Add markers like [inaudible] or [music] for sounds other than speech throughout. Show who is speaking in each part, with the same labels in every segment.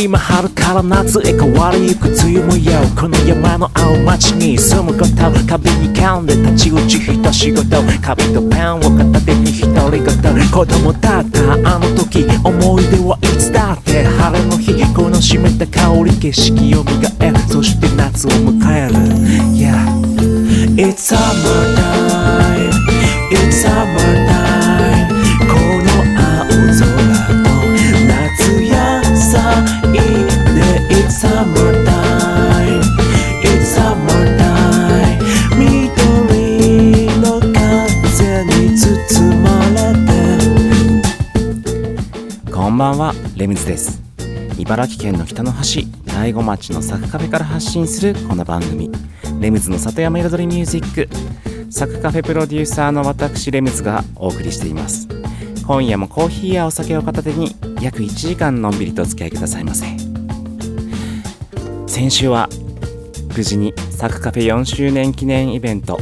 Speaker 1: 今春から夏へ変わりゆく梅雨もよこの山の青町に住むこと壁に噛んで立ち打ち一仕事紙とペンを片手に独り言子供だったあの時思い出はいつだって晴れの日。この湿った香り景色を磨えそして夏を迎える Yeah It's summer time It's summertime It's summer time It's summer time 緑の風に包まれて。こんばんはレムズです。茨城県の北の端大子町のサクカフェから発信するこの番組。レムズの里山彩りミュージック。サクカフェプロデューサーの私レムズがお送りしています。今夜もコーヒーやお酒を片手に約1時間のんびりとお付き合いくださいませ。先週は無事にサクカフェ4周年記念イベント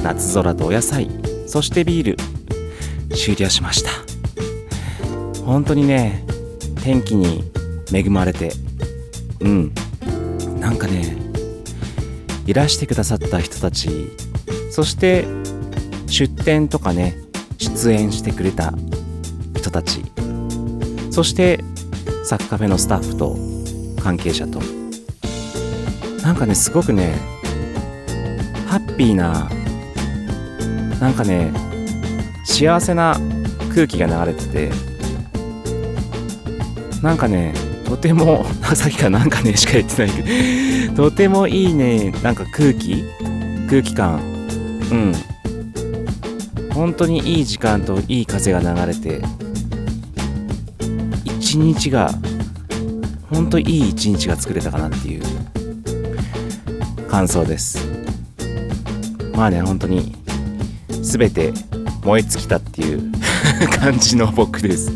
Speaker 1: 夏空とお野菜そしてビール終了しました。本当にね天気に恵まれてうん。なんかねいらしてくださった人たちそして出店とかね出演してくれた人たちそしてサッカフェのスタッフと関係者となんかねすごくねハッピーななんかね幸せな空気が流れててなんかねとても [laughs] さっきからなんかねしか言ってないけど [laughs] とてもいいねなんか空気空気感。うん。本当にいい時間といい風が流れて一日が本当いい一日が作れたかなっていう。感想です。まあね本当に全て燃え尽きたっていう [laughs] 感じの僕です。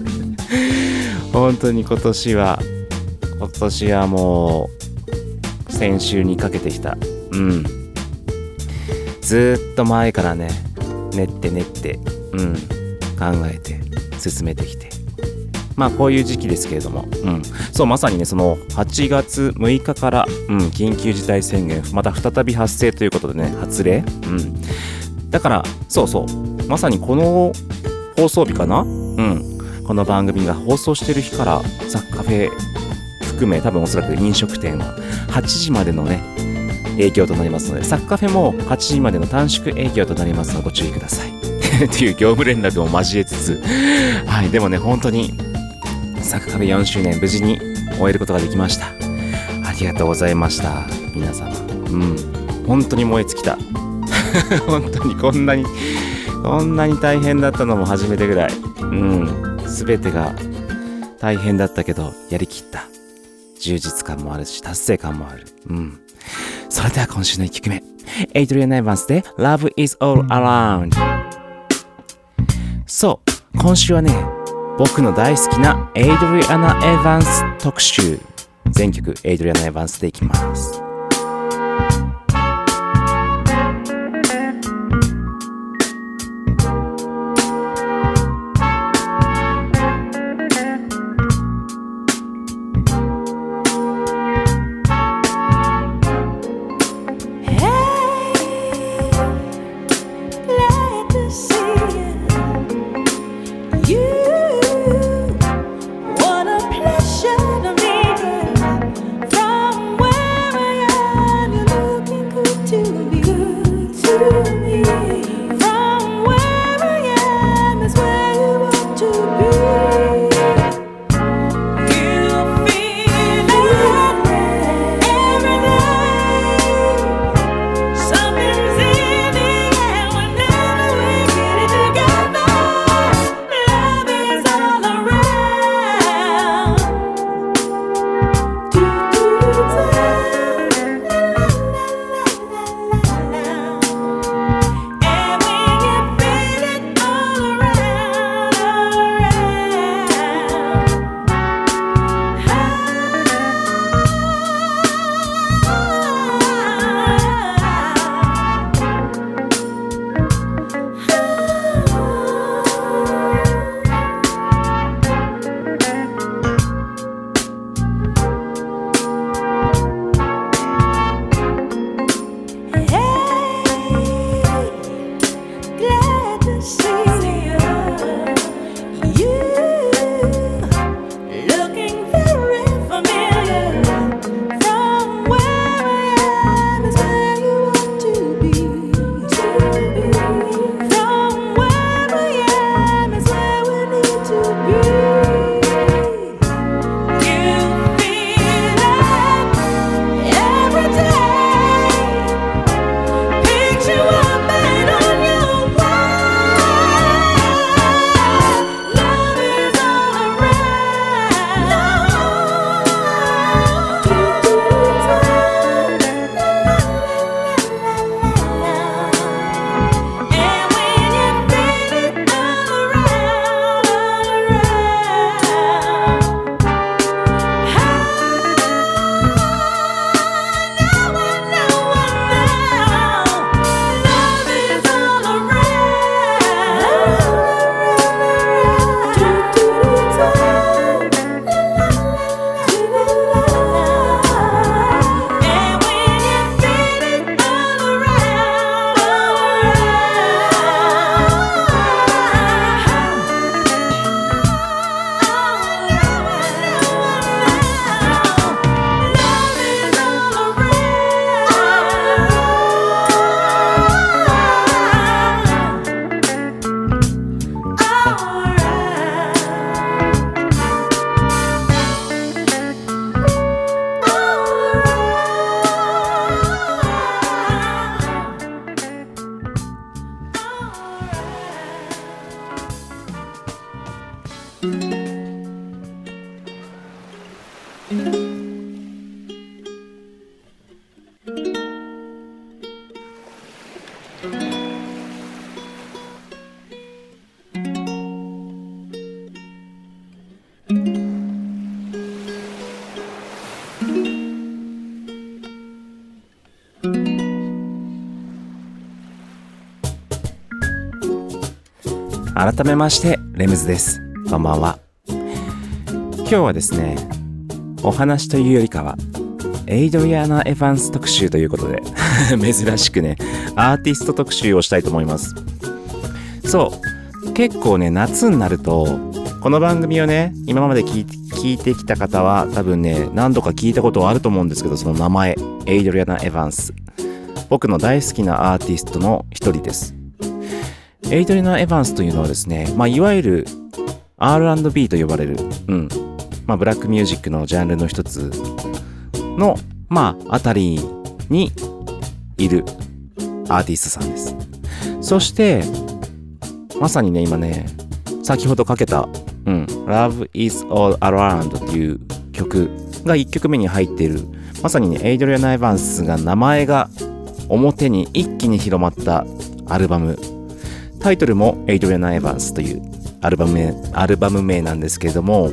Speaker 1: 本当に今年は今年はもう先週にかけてきた。うん。ずっと前からね練って練ってうん考えて進めてきて。まあこういう時期ですけれども、うん、そうまさにねその8月6日から、うん、緊急事態宣言また再び発生ということでね発令、うん、だからそうそう。まさにこの放送日かな？うん。この番組が放送してる日からザ・カフェ含め多分おそらく飲食店は8時までのね影響となりますのでサッカフェも8時までの短縮営業となりますのでご注意ください。[laughs] っていう業務連絡も交えつつ。はい。でもね本当にサッカフェ4周年無事に終えることができました。ありがとうございました皆様。うん。本当に燃え尽きた。[laughs] 本当にこんなにこんなに大変だったのも初めてぐらい。うん。全てが大変だったけどやりきった。充実感もあるし達成感もある。うん。それでは今週の1曲目。エイドリアン・エヴァンスで Love is all around そう。今週はね僕の大好きなエイドリアナ・エヴァンス特集。全曲エイドリアナ・エヴァンスでいきます。改めましてレムズです。こんばんは。今日はですねお話というよりかはエイドリアナ・エヴァンス特集ということで [laughs] 珍しくねアーティスト特集をしたいと思います。そう。結構ね夏になるとこの番組をね今まで聞いて聞いてきた方は多分ね何度か聞いたことはあると思うんですけどその名前エイドリアナ・エヴァンス。僕の大好きなアーティストの一人です。エイドリアナ・エヴァンスというのはですね、まあ、いわゆる R&B と呼ばれる、うん、まあ、ブラックミュージックのジャンルの一つの、まあ、あたりにいるアーティストさんです。そして、まさにね、今ね、先ほどかけた、うん、Love is All Around っていう曲が1曲目に入っている、まさにね、エイドリアナ・エヴァンスが名前が表に一気に広まったアルバム。タイトルもエイドリアナ・エヴァンスというアルバム名、アルバム名なんですけれども、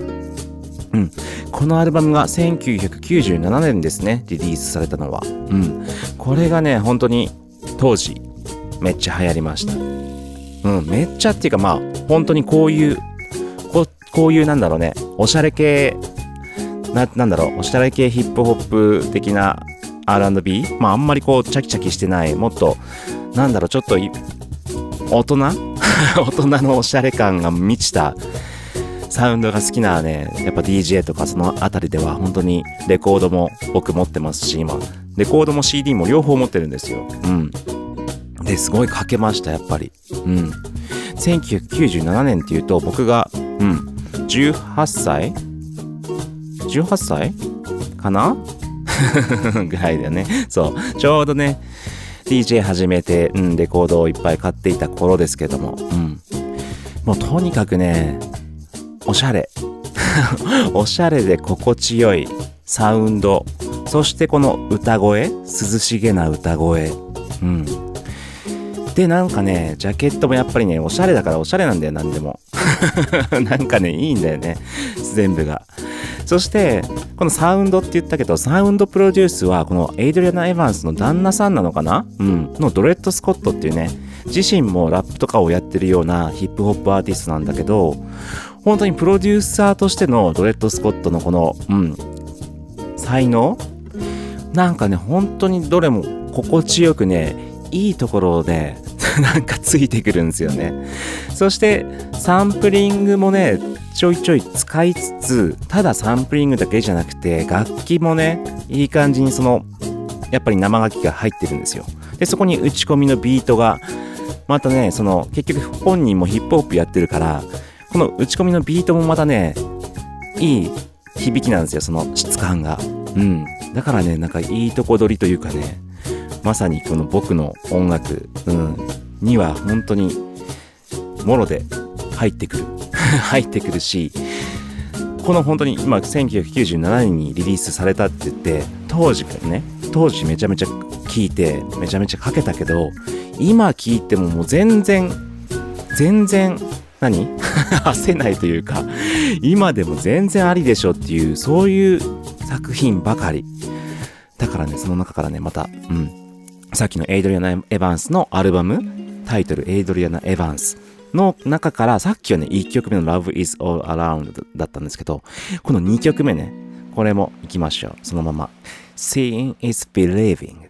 Speaker 1: うん。このアルバムが1997年ですね、リリースされたのは。うん。これがね、本当に当時、めっちゃ流行りました。うん、めっちゃっていうかまあ、本当にこういう、ここういうなんだろうね、おしゃれ系、な、なんだろう、おしゃれ系ヒップホップ的な R&B? まああんまりこう、チャキチャキしてない、もっと、なんだろう、ちょっと、大人？[laughs] 大人のおしゃれ感が満ちたサウンドが好きなね、やっぱ DJ とかそのあたりでは本当にレコードも僕持ってますし、今、レコードも CD も両方持ってるんですよ。うん。で、すごいかけました、やっぱり。うん。1997年っていうと僕が、うん、18歳 ?18 歳？かな？[laughs] ぐらいだよね。そう。ちょうどね、DJ 始めて、うん、レコードをいっぱい買っていた頃ですけども、うん。もうとにかくね、おしゃれ。[laughs] おしゃれで心地よいサウンド。そしてこの歌声、涼しげな歌声。うん。で、なんかね、ジャケットもやっぱりね、おしゃれだからおしゃれなんだよ、なんでも。[laughs] なんかね、いいんだよね。全部が。そして、このサウンドって言ったけど、サウンドプロデュースは、このエイドリアナ・エヴァンスの旦那さんなのかな？うん。のドレッド・スコットっていうね、自身もラップとかをやってるようなヒップホップアーティストなんだけど、本当にプロデューサーとしてのドレッド・スコットのこの、うん、才能？なんかね、本当にどれも心地よくね、いいところで、[laughs] なんかついてくるんですよね。そして、サンプリングもね、ちょいちょい使いつつ、ただサンプリングだけじゃなくて、楽器もね、いい感じにその、やっぱり生楽器が入ってるんですよ。で、そこに打ち込みのビートが、またね、その、結局本人もヒップホップやってるから、この打ち込みのビートもまたね、いい響きなんですよ、その質感が。うん。だからね、なんかいいとこ取りというかね、まさにこの僕の音楽、うん、には本当に、もろで入ってくる。[laughs] 入ってくるし、この本当に今1997年にリリースされたって言って、当時からね、当時めちゃめちゃ聴いて、めちゃめちゃかけたけど、今聴いてももう全然、全然、何？[laughs] 焦ないというか、今でも全然ありでしょっていう、そういう作品ばかり。だからね、その中からね、また、うん。さっきのエイドリアナ・エヴァンスのアルバム、タイトルエイドリアナ・エヴァンスの中から、さっきはね、1曲目の Love is All Around だったんですけど、この2曲目ね、これも行きましょう。そのまま。Seeing is Believing。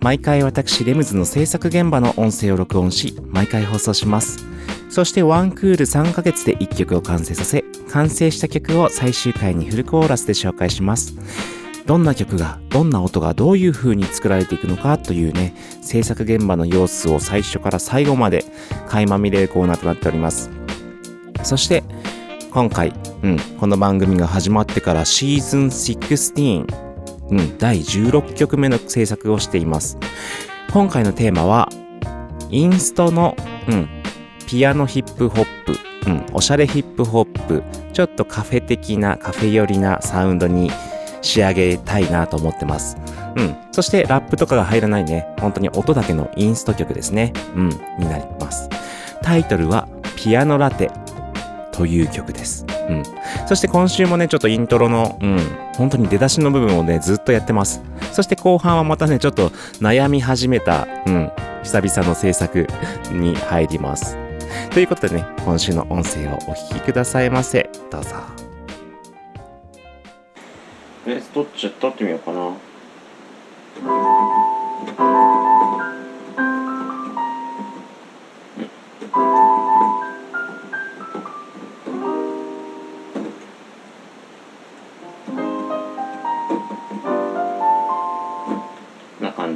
Speaker 1: 毎回私レムズの制作現場の音声を録音し毎回放送します。そしてワンクール3ヶ月で1曲を完成させ完成した曲を最終回にフルコーラスで紹介します。どんな曲がどんな音がどういう風に作られていくのかというね制作現場の様子を最初から最後まで垣間見れるコーナーとなっております。そして今回、うん、この番組が始まってからシーズン16、うん、第16曲目の制作をしています。今回のテーマはインストの、うん、ピアノヒップホップ、うん、おしゃれヒップホップ。ちょっとカフェ的なカフェ寄りなサウンドに仕上げたいなと思ってます。うん。そしてラップとかが入らないね、本当に音だけのインスト曲ですね。うん、になります。タイトルはピアノラテ。という曲です。うん。そして今週もね、ちょっとイントロの、うん、本当に出だしの部分をね、ずっとやってます。そして後半はまたね、ちょっと悩み始めた、うん、久々の制作に入ります。ということでね、今週の音声をお聞きくださいませ。どうぞ。え、どっち撮ってみようかな。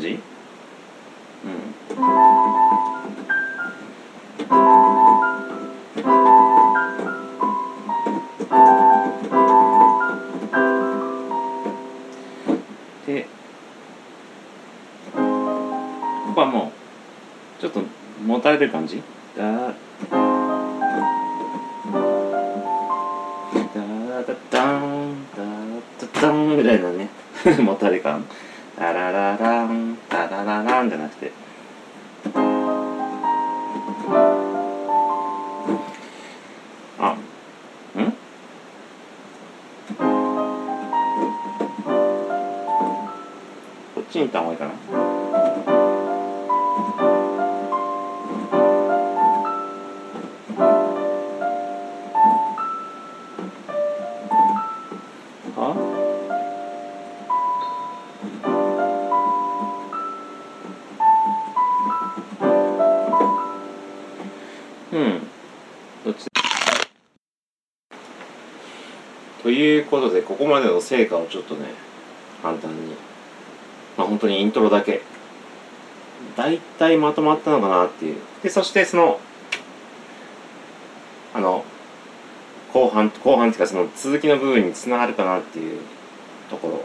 Speaker 1: じ？うん。で、ここはもう、ちょっともたれてる感じ？だだだだだんだだだんみたいなねもたれ感までの成果をちょっとね簡単に。まあ本当にイントロだけ。大体まとまったのかなっていう。でそしてそのあの後半後半っていうかその続きの部分につながるかなっていうところ。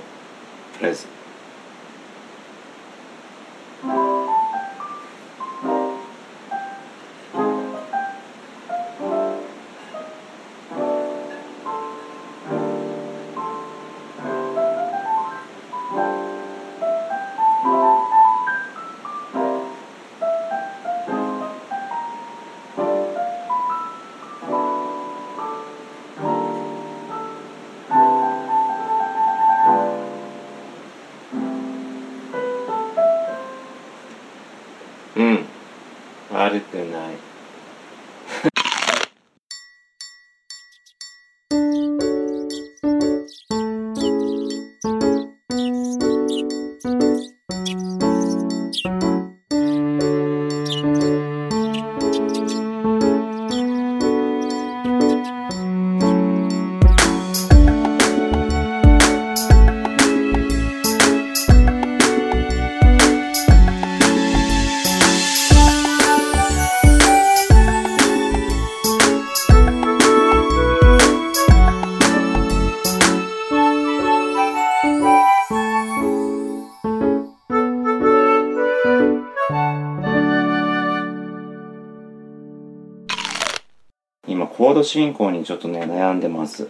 Speaker 1: 進行にちょっとね悩んでます。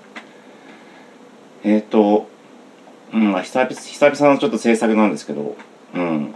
Speaker 1: えっ、とうんまあ久々久々のちょっと制作なんですけどうん。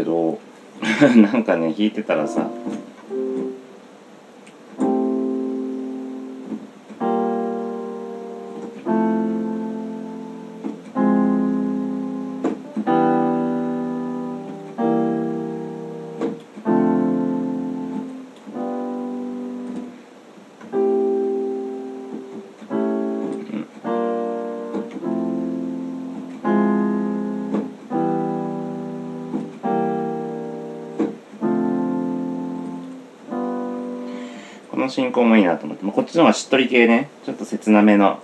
Speaker 1: けど [laughs] なんかね弾いてたらさ進行もいいなと思って、まあ、こっちの方がしっとり系ね。ちょっと切なめの。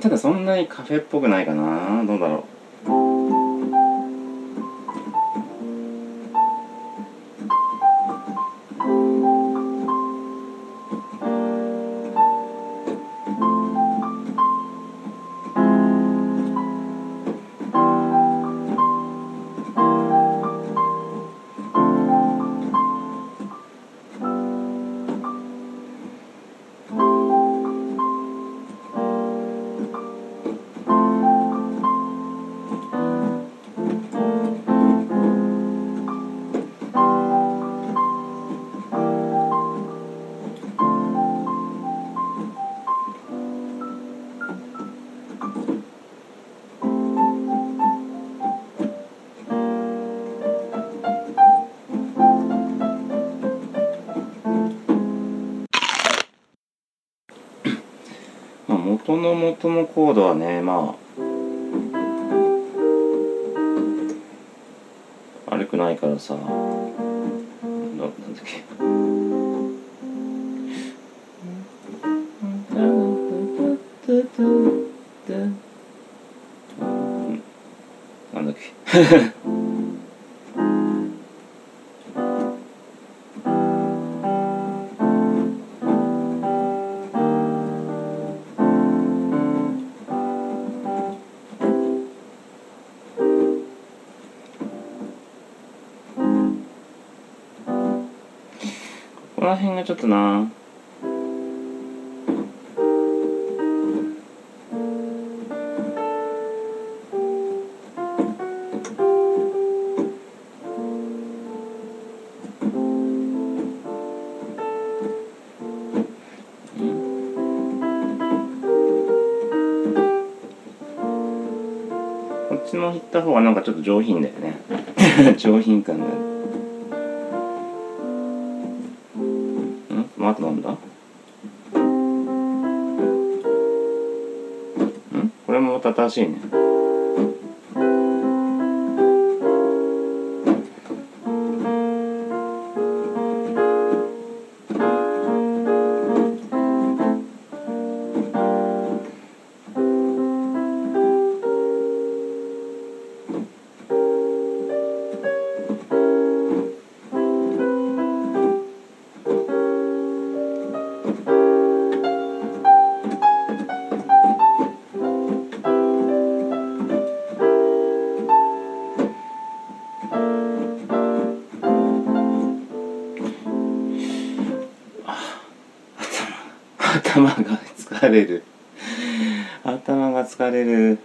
Speaker 1: ただそんなにカフェっぽくないかな。どうだろう、まあ、元の元のコードはねまあ悪くないからさななんだっけ。なんだっけちょっとな。こっちの弾った方がなんかちょっと上品だよね。[laughs] 上品感があるしいねれる。頭が疲れる。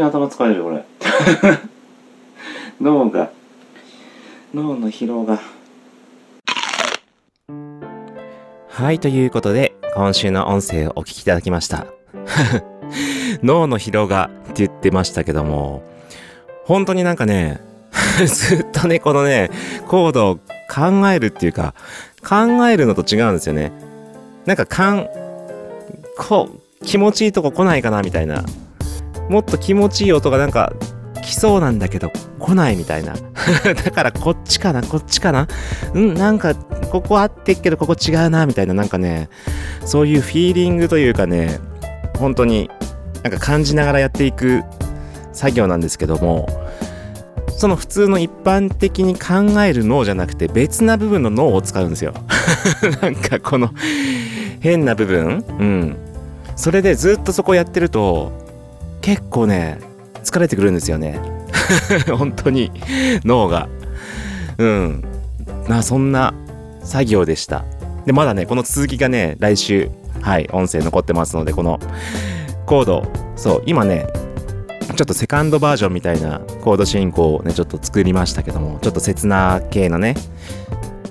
Speaker 1: に頭疲れるこれ。[laughs] 脳が。脳の疲労が。はいということで今週の音声をお聞きいただきました。[laughs] 脳の疲労がって言ってましたけども本当になんかね [laughs] ずっとねこのねコードを考えるっていうか考えるのと違うんですよね。なんかかんこう気持ちいいとこ来ないかなみたいな。もっと気持ちいい音がなんか来そうなんだけど来ないみたいな。[laughs] だからこっちかなこっちかな。うんなんかここ合ってっけどここ違うなみたいななんかねそういうフィーリングというかね本当になんか感じながらやっていく作業なんですけどもその普通の一般的に考える脳じゃなくて別な部分の脳を使うんですよ。[laughs] なんかこの変な部分。うん。それでずっとそこやってると結構ね疲れてくるんですよね。[laughs] 本当に。脳が。うん。なそんな作業でした。でまだねこの続きがね来週はい音声残ってますのでこのコード。そう今ねちょっとセカンドバージョンみたいなコード進行をねちょっと作りましたけどもちょっと切な系のね。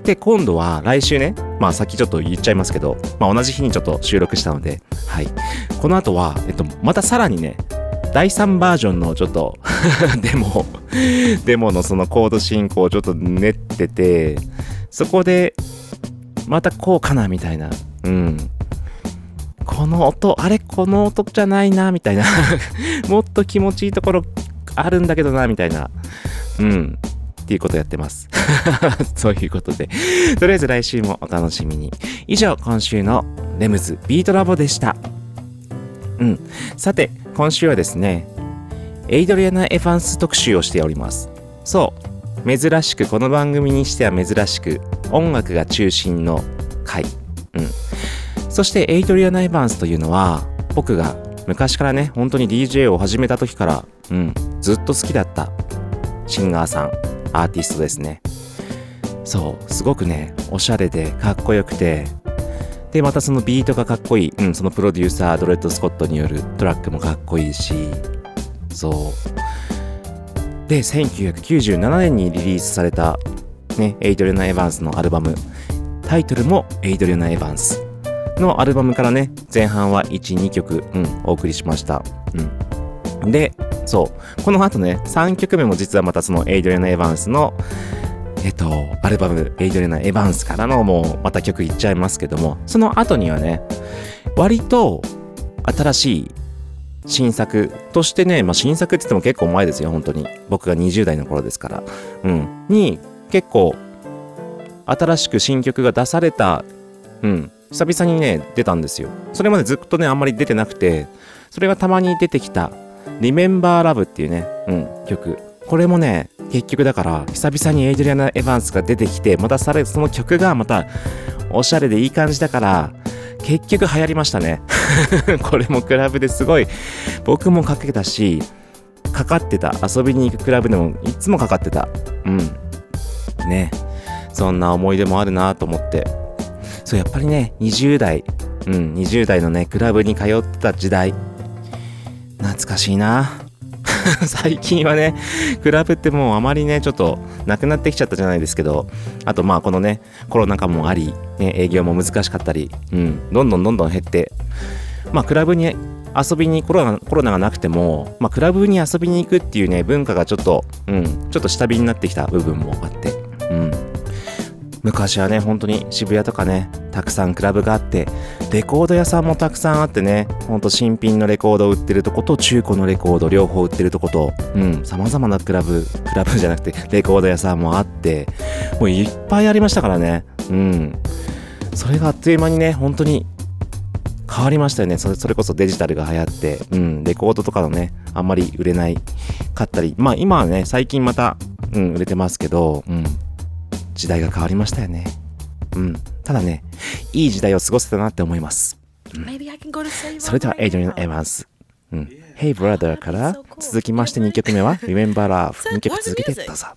Speaker 1: で今度は来週ねまあさっきちょっと言っちゃいますけど、まあ、同じ日にちょっと収録したのではい。この後は、えっと、またさらにね第3バージョンのちょっと [laughs] デモ、デモのそのコード進行をちょっと練ってて、そこで、またこうかなみたいな。うん。この音、あれこの音じゃないな、みたいな。[laughs] もっと気持ちいいところあるんだけどな、みたいな。うん。っていうことやってます。[laughs] そういうことで。とりあえず来週もお楽しみに。以上、今週のレムズビートラボでした。うん。さて、今週はですね、エイドリアナ・エファンス特集をしております。そう、珍しく、この番組にしては珍しく、音楽が中心の回。うん。そして、エイドリアナ・エヴァンスというのは、僕が昔からね、本当に DJ を始めた時から、うん、ずっと好きだったシンガーさん、アーティストですね。そう、すごくね、おしゃれでかっこよくて、で、またそのビートがかっこいい。うん、そのプロデューサー、ドレッド・スコットによるトラックもかっこいいし、そう。で、1997年にリリースされた、ね、エイドリアナ・エヴァンスのアルバム、タイトルもエイドリアナ・エヴァンスのアルバムからね、前半は1、2曲、うん、お送りしました。うん。で、そう。この後ね、3曲目も実はまたそのエイドリアナ・エヴァンスの、えっと、アルバム、エイドリアナ・エヴァンスからのもうまた曲いっちゃいますけども、その後にはね、割と新しい新作としてね、まあ、新作って言っても結構前ですよ、本当に。僕が20代の頃ですから。うん。に、結構、新しく新曲が出された、うん、久々にね、出たんですよ。それまでずっとね、あんまり出てなくて、それがたまに出てきた、Remember Love っていうね、うん、曲。これもね、結局だから、久々にエイドリアナ・エヴァンスが出てきて、またされ、その曲がまた、おしゃれでいい感じだから、結局流行りましたね。[laughs] これもクラブですごい、僕もかけたし、かかってた。遊びに行くクラブでもいつもかかってた。うん。ね。そんな思い出もあるなと思って。そう、やっぱりね、20代、うん、20代のね、クラブに通ってた時代。懐かしいな。[laughs] 最近はね、クラブってもうあまりね、ちょっとなくなってきちゃったじゃないですけど、あとまあこのね、コロナ禍もあり、ね、営業も難しかったり、うん、どんどんどんどん減って、まあクラブに遊びにコロナコロナがなくても、まあ、クラブに遊びに行くっていうね、文化がちょっと、うん、ちょっと下火になってきた部分もあって、昔はね、本当に渋谷とかね、たくさんクラブがあって、レコード屋さんもたくさんあってね、ほんと新品のレコードを売ってるとこと中古のレコード両方売ってるとこと、うん、様々なクラブ、クラブじゃなくてレコード屋さんもあって、もういっぱいありましたからね、うん。それがあっという間にね、本当に変わりましたよね。それそれこそデジタルが流行って、うん、レコードとかのね、あんまり売れないかったり、まあ今はね、最近また、うん、売れてますけど、うん、時代が変わりましたよね。うん。ただね、いい時代を過ごせたなって思います。うん、それでは、エイドリアン・エヴァンス。うん。Hey Brother から続きまして2曲目は Remember Love。2曲続けてどうぞ。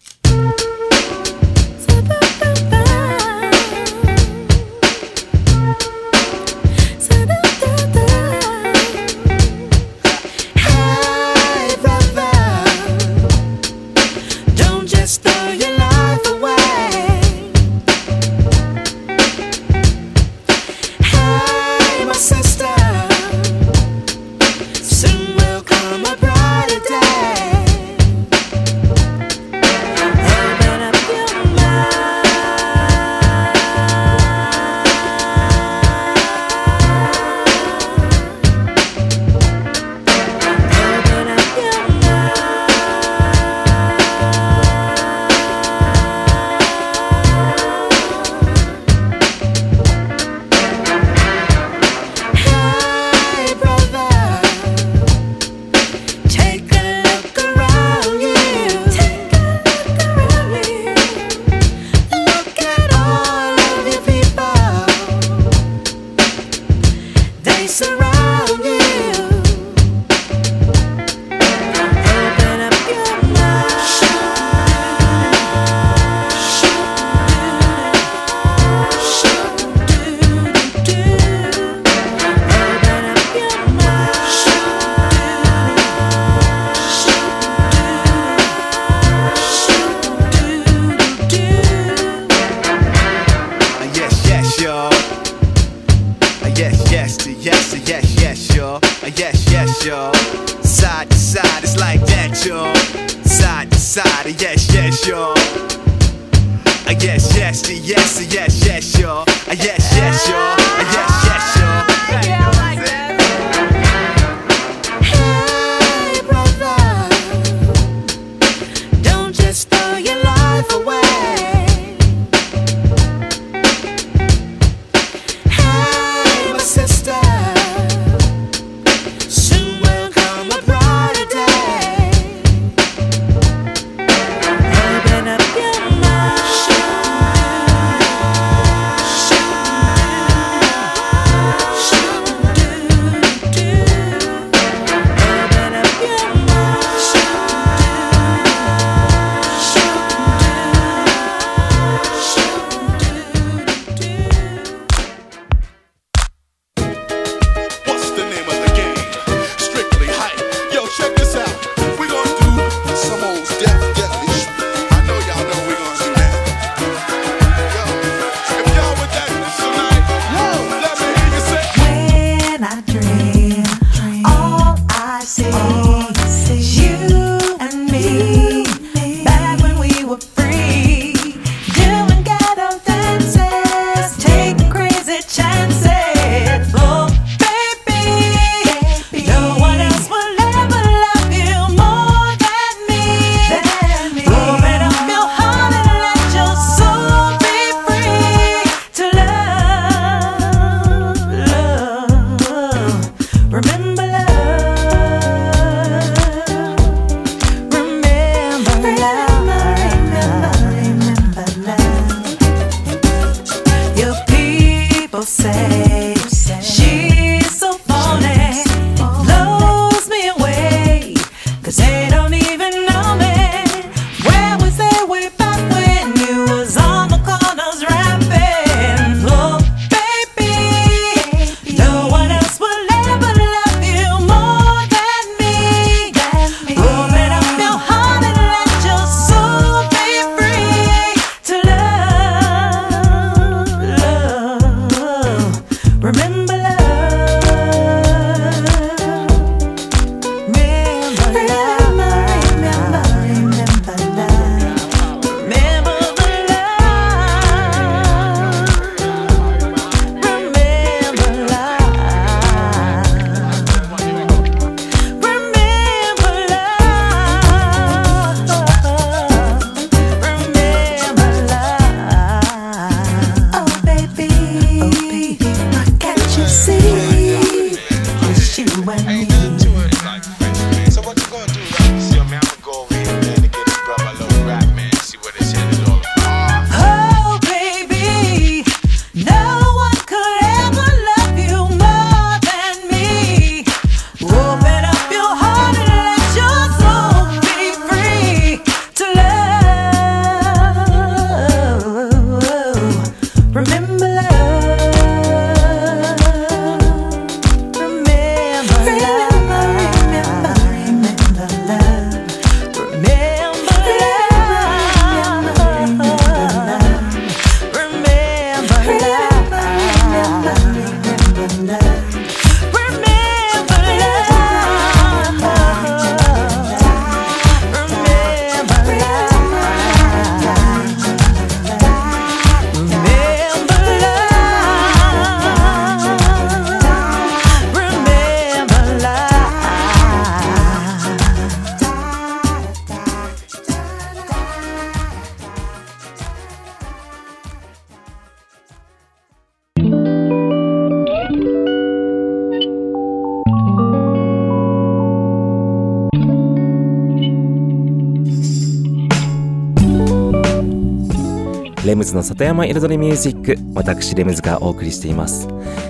Speaker 1: レムズの里山彩りミュージック私レムズがお送りしています。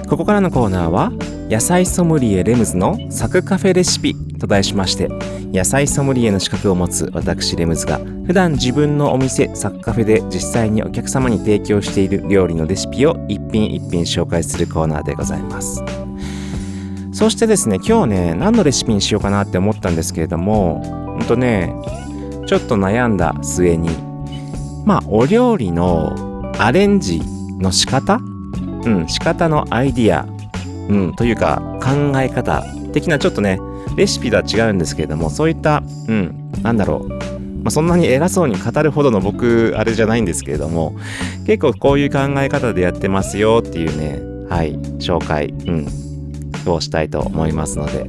Speaker 1: ここからのコーナーは野菜ソムリエレムズのサクカフェレシピと題しまして野菜ソムリエの資格を持つ私レムズが普段自分のお店サクカフェで実際にお客様に提供している料理のレシピを一品一品紹介するコーナーでございます。そしてですね今日ね何のレシピにしようかなって思ったんですけれどもほんとねちょっと悩んだ末にまあお料理のアレンジの仕方？うん仕方のアイディア。うんというか考え方的なちょっとねレシピとは違うんですけれどもそういったうんなんだろう、まあ、そんなに偉そうに語るほどの僕あれじゃないんですけれども結構こういう考え方でやってますよっていうねはい紹介うんをしたいと思いますので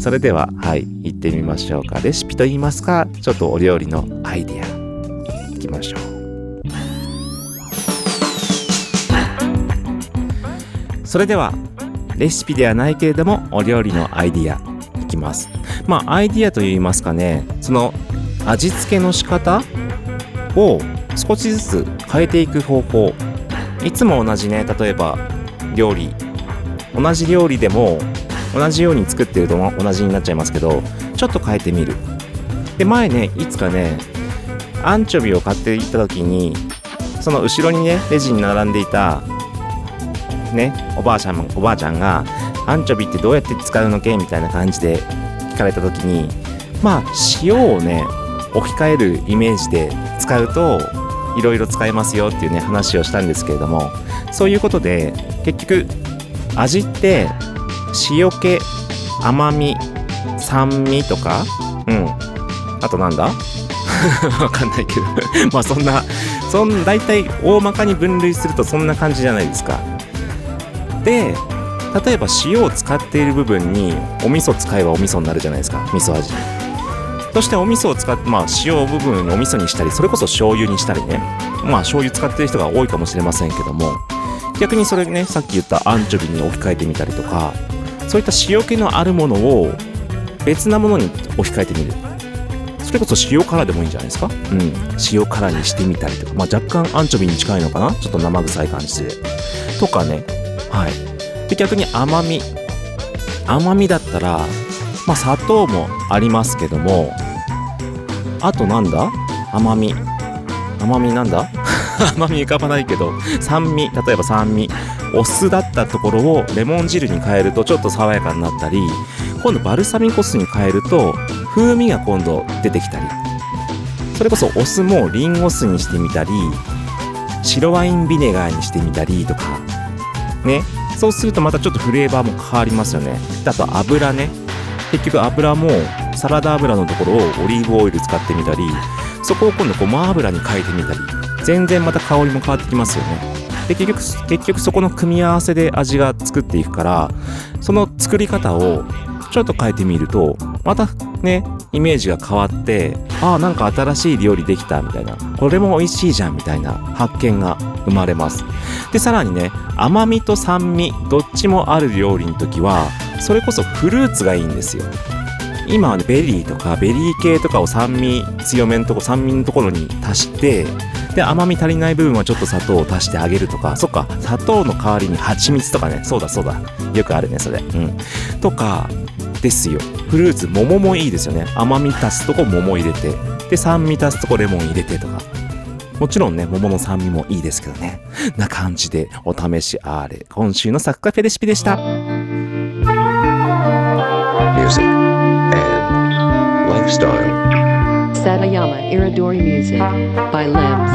Speaker 1: それでははい行ってみましょうか。レシピと言いますかちょっとお料理のアイディアいきましょう。それではレシピではないけれどもお料理のアイディアいきます。まあアイディアといいますかねその味付けの仕方を少しずつ変えていく方法。いつも同じね例えば料理。同じ料理でも同じように作ってると同じになっちゃいますけどちょっと変えてみる。で前ねいつかねアンチョビを買っていった時にその後ろにねレジに並んでいたね。おばあちゃんおばあちゃんがアンチョビってどうやって使うのけみたいな感じで聞かれた時にまあ塩をね置き換えるイメージで使うといろいろ使えますよっていうね話をしたんですけれどもそういうことで結局味って塩気甘み酸味とかうん。あとなんだ？[laughs] わかんないけど。[laughs] まあそんなそん大体大まかに分類するとそんな感じじゃないですか。で例えば塩を使っている部分にお味噌使えばお味噌になるじゃないですか味噌味。そしてお味噌を使ってまあ塩部分をお味噌にしたりそれこそ醤油にしたりね。まあ醤油使ってる人が多いかもしれませんけども。逆にそれねさっき言ったアンチョビに置き換えてみたりとかそういった塩気のあるものを別なものに置き換えてみる。それこそ塩辛でもいいんじゃないですか？うん。塩辛にしてみたりとか。まあ若干アンチョビに近いのかな？ちょっと生臭い感じで。とかね。はい。で逆に甘み。甘みだったらまあ砂糖もありますけどもあとなんだ？甘み。甘みなんだ？[laughs] 甘み浮かばないけど酸味。例えば酸味。お酢だったところをレモン汁に変えるとちょっと爽やかになったり今度バルサミコ酢に変えると風味が今度出てきたり。それこそお酢もリンゴ酢にしてみたり白ワインビネガーにしてみたりとか。ね。そうするとまたちょっとフレーバーも変わりますよね。あと油ね。結局油もサラダ油のところをオリーブオイル使ってみたりそこを今度ごま油に変えてみたり。全然また香りも変わってきますよね。で結局結局そこの組み合わせで味が作っていくからその作り方をちょっと変えてみるとまたねイメージが変わってああなんか新しい料理できたみたいなこれも美味しいじゃんみたいな発見が生まれます。でさらにね甘みと酸味どっちもある料理の時はそれこそフルーツがいいんですよ。今はねベリーとかベリー系とかを酸味強めのとこ酸味のところに足してで甘み足りない部分はちょっと砂糖を足してあげるとか。そっか。砂糖の代わりに蜂蜜とかね。そうだそうだ。よくあるねそれ。うん。とかですよ。フルーツ桃もいいですよね。甘み足すとこ桃入れて。で酸味足すとこレモン入れてとか。もちろんね桃の酸味もいいですけどね。な感じでお試しあれ。今週のサッカフェレシピでした。
Speaker 2: Music, and lifestyle.
Speaker 3: Satayama Iridori Music by Limbs.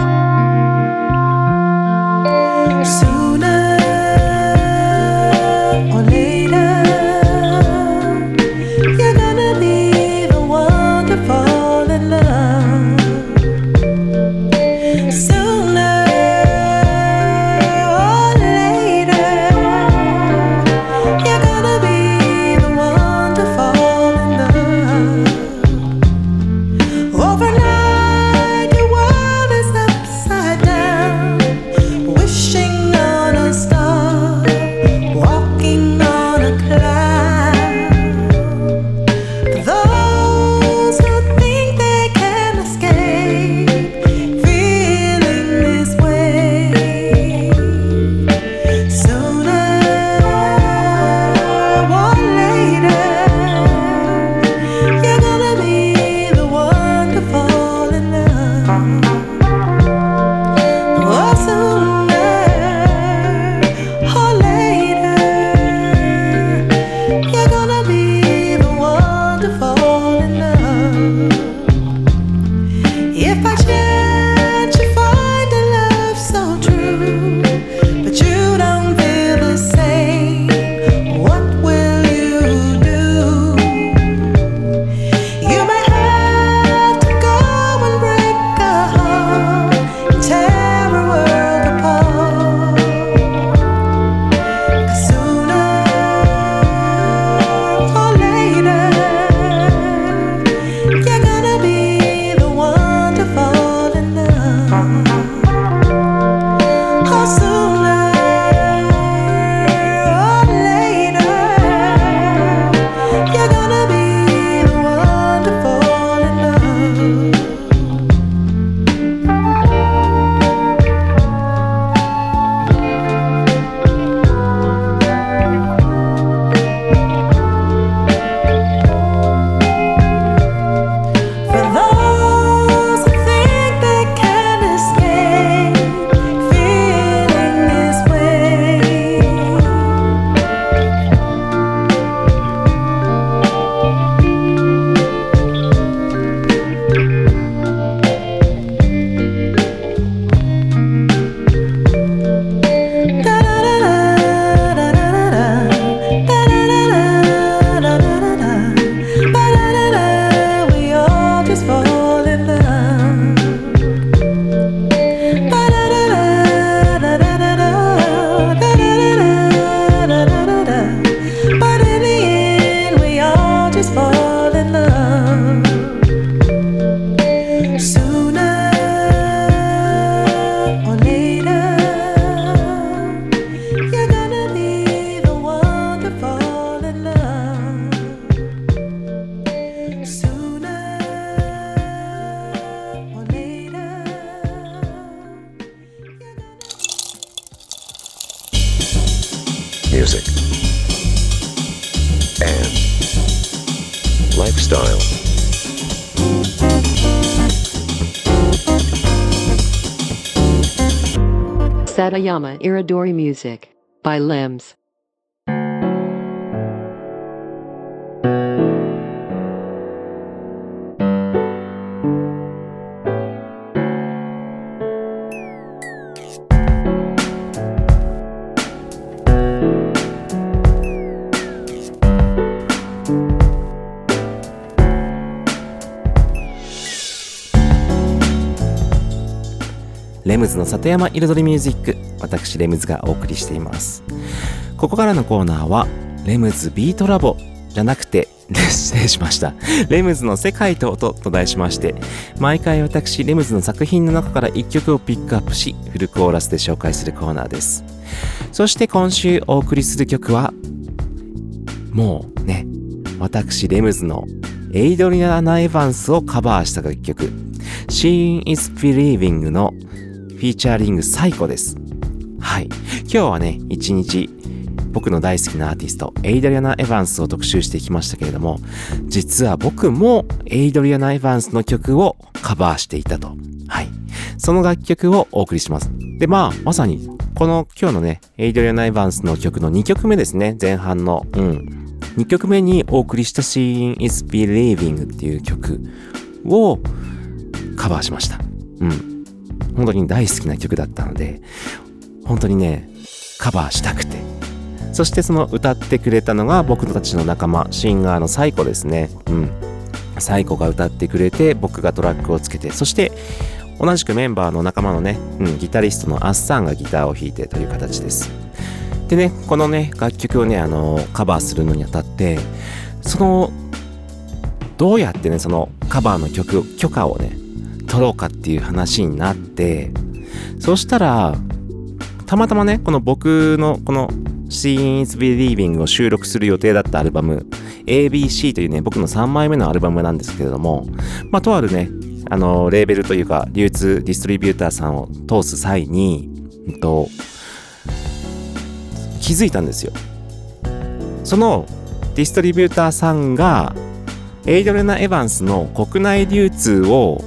Speaker 3: Satayama Iridori Music by Limbs.
Speaker 1: レムズの里山彩りミュージック 私レムズがお送りしています。ここからのコーナーはレムズビートラボじゃなくて失礼しました。レムズの世界と音と題しまして毎回私レムズの作品の中から1曲をピックアップしフルコーラスで紹介するコーナーです。そして今週お送りする曲はもうね私レムズのエイドリアナ・エヴァンスをカバーした楽曲 Seeing is Believing のフィーチャーリング最高です。はい。今日はね、一日僕の大好きなアーティスト、エイドリアナ・エヴァンスを特集してきましたけれども、実は僕もエイドリアナ・エヴァンスの曲をカバーしていたと。はい。その楽曲をお送りします。で、まあ、まさに、この今日のね、エイドリアナ・エヴァンスの曲の2曲目ですね、前半の。うん。2曲目にお送りした Seeing is Believing っていう曲をカバーしました。うん。本当に大好きな曲だったので、本当にね、カバーしたくて。そしてその歌ってくれたのが僕たちの仲間、シンガーのサイコですね。うん。サイコが歌ってくれて、僕がトラックをつけて、そして同じくメンバーの仲間のね、うん、ギタリストのアッサンがギターを弾いてという形です。でね、このね、楽曲をね、あの、カバーするのにあたって、その、どうやってね、そのカバーの曲、許可をね、取ろうかっていう話になって、そしたら、たまたまね、この僕のこの Seeing is Believing を収録する予定だったアルバム ABC というね、僕の3枚目のアルバムなんですけれども、まあ、とあるね、あの、レーベルというか、流通、ディストリビューターさんを通す際に、うんと、気づいたんですよ。そのディストリビューターさんが、エイドレナ・エヴァンスの国内流通を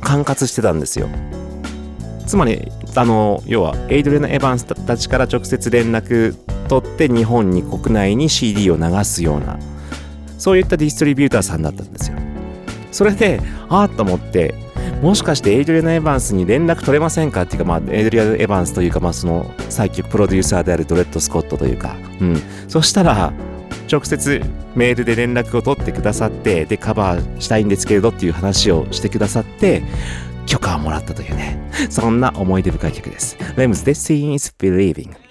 Speaker 1: 管轄してたんですよ。つまり、あの、要は、エイドレナ・エヴァンスたちから直接連絡取って日本に国内に CD を流すような、そういったディストリビューターさんだったんですよ。それで、ああと思って、もしかしてエイドリアナ・エヴァンスに連絡取れませんか？っていうか、まあ、エイドリアナ・エヴァンスというか、まあ、その、作曲プロデューサーであるドレッド・スコットというか、うん。そしたら、直接メールで連絡を取ってくださって、で、カバーしたいんですけれどっていう話をしてくださって、許可をもらったというね、そんな思い出深い曲です。レムズで Seeing is Believing。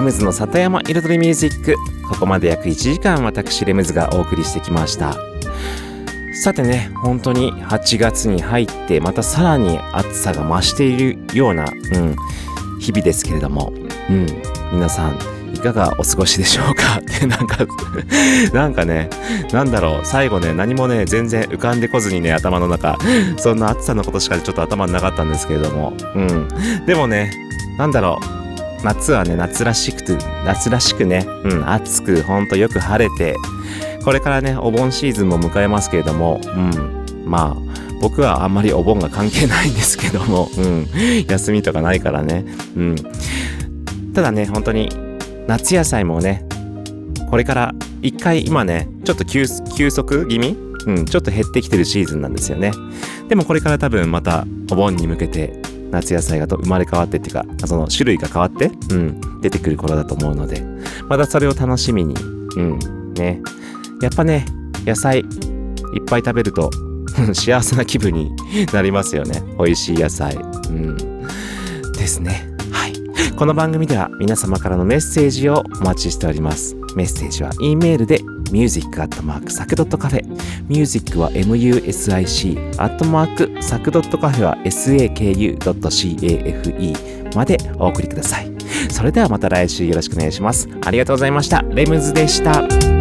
Speaker 1: レムズの里山彩りミュージック。ここまで約1時間私レムズがお送りしてきました。さてね本当に8月に入ってまたさらに暑さが増しているような、うん、日々ですけれども、うん、皆さんいかがお過ごしでしょうか？っ [laughs] てなんかなんかねなんだろう。最後ね何もね全然浮かんでこずにね頭の中。そんな暑さのことしかちょっと頭になかったんですけれども。うん。でもねなんだろう。夏はね、夏らしくて、夏らしくね、うん、暑く、ほんとよく晴れて、これからね、お盆シーズンも迎えますけれども、うん、まあ、僕はあんまりお盆が関係ないんですけども、うん、休みとかないからね、うん。ただね、本当に、夏野菜もね、これから一回今ね、ちょっと休休息気味？うん、ちょっと減ってきてるシーズンなんですよね。でもこれから多分またお盆に向けて夏野菜がと生まれ変わってっていうか、その種類が変わって、うん、出てくる頃だと思うので、またそれを楽しみに、うん、ね。やっぱね、野菜いっぱい食べると [laughs] 幸せな気分になりますよね。美味しい野菜。うん。ですね。はい。この番組では皆様からのメッセージをお待ちしております。メッセージは E メールで music.sac.cafe music は music アットマーク sac.cafe は saku.cafe までお送りください。それではまた来週よろしくお願いします。ありがとうございました。レムズでした。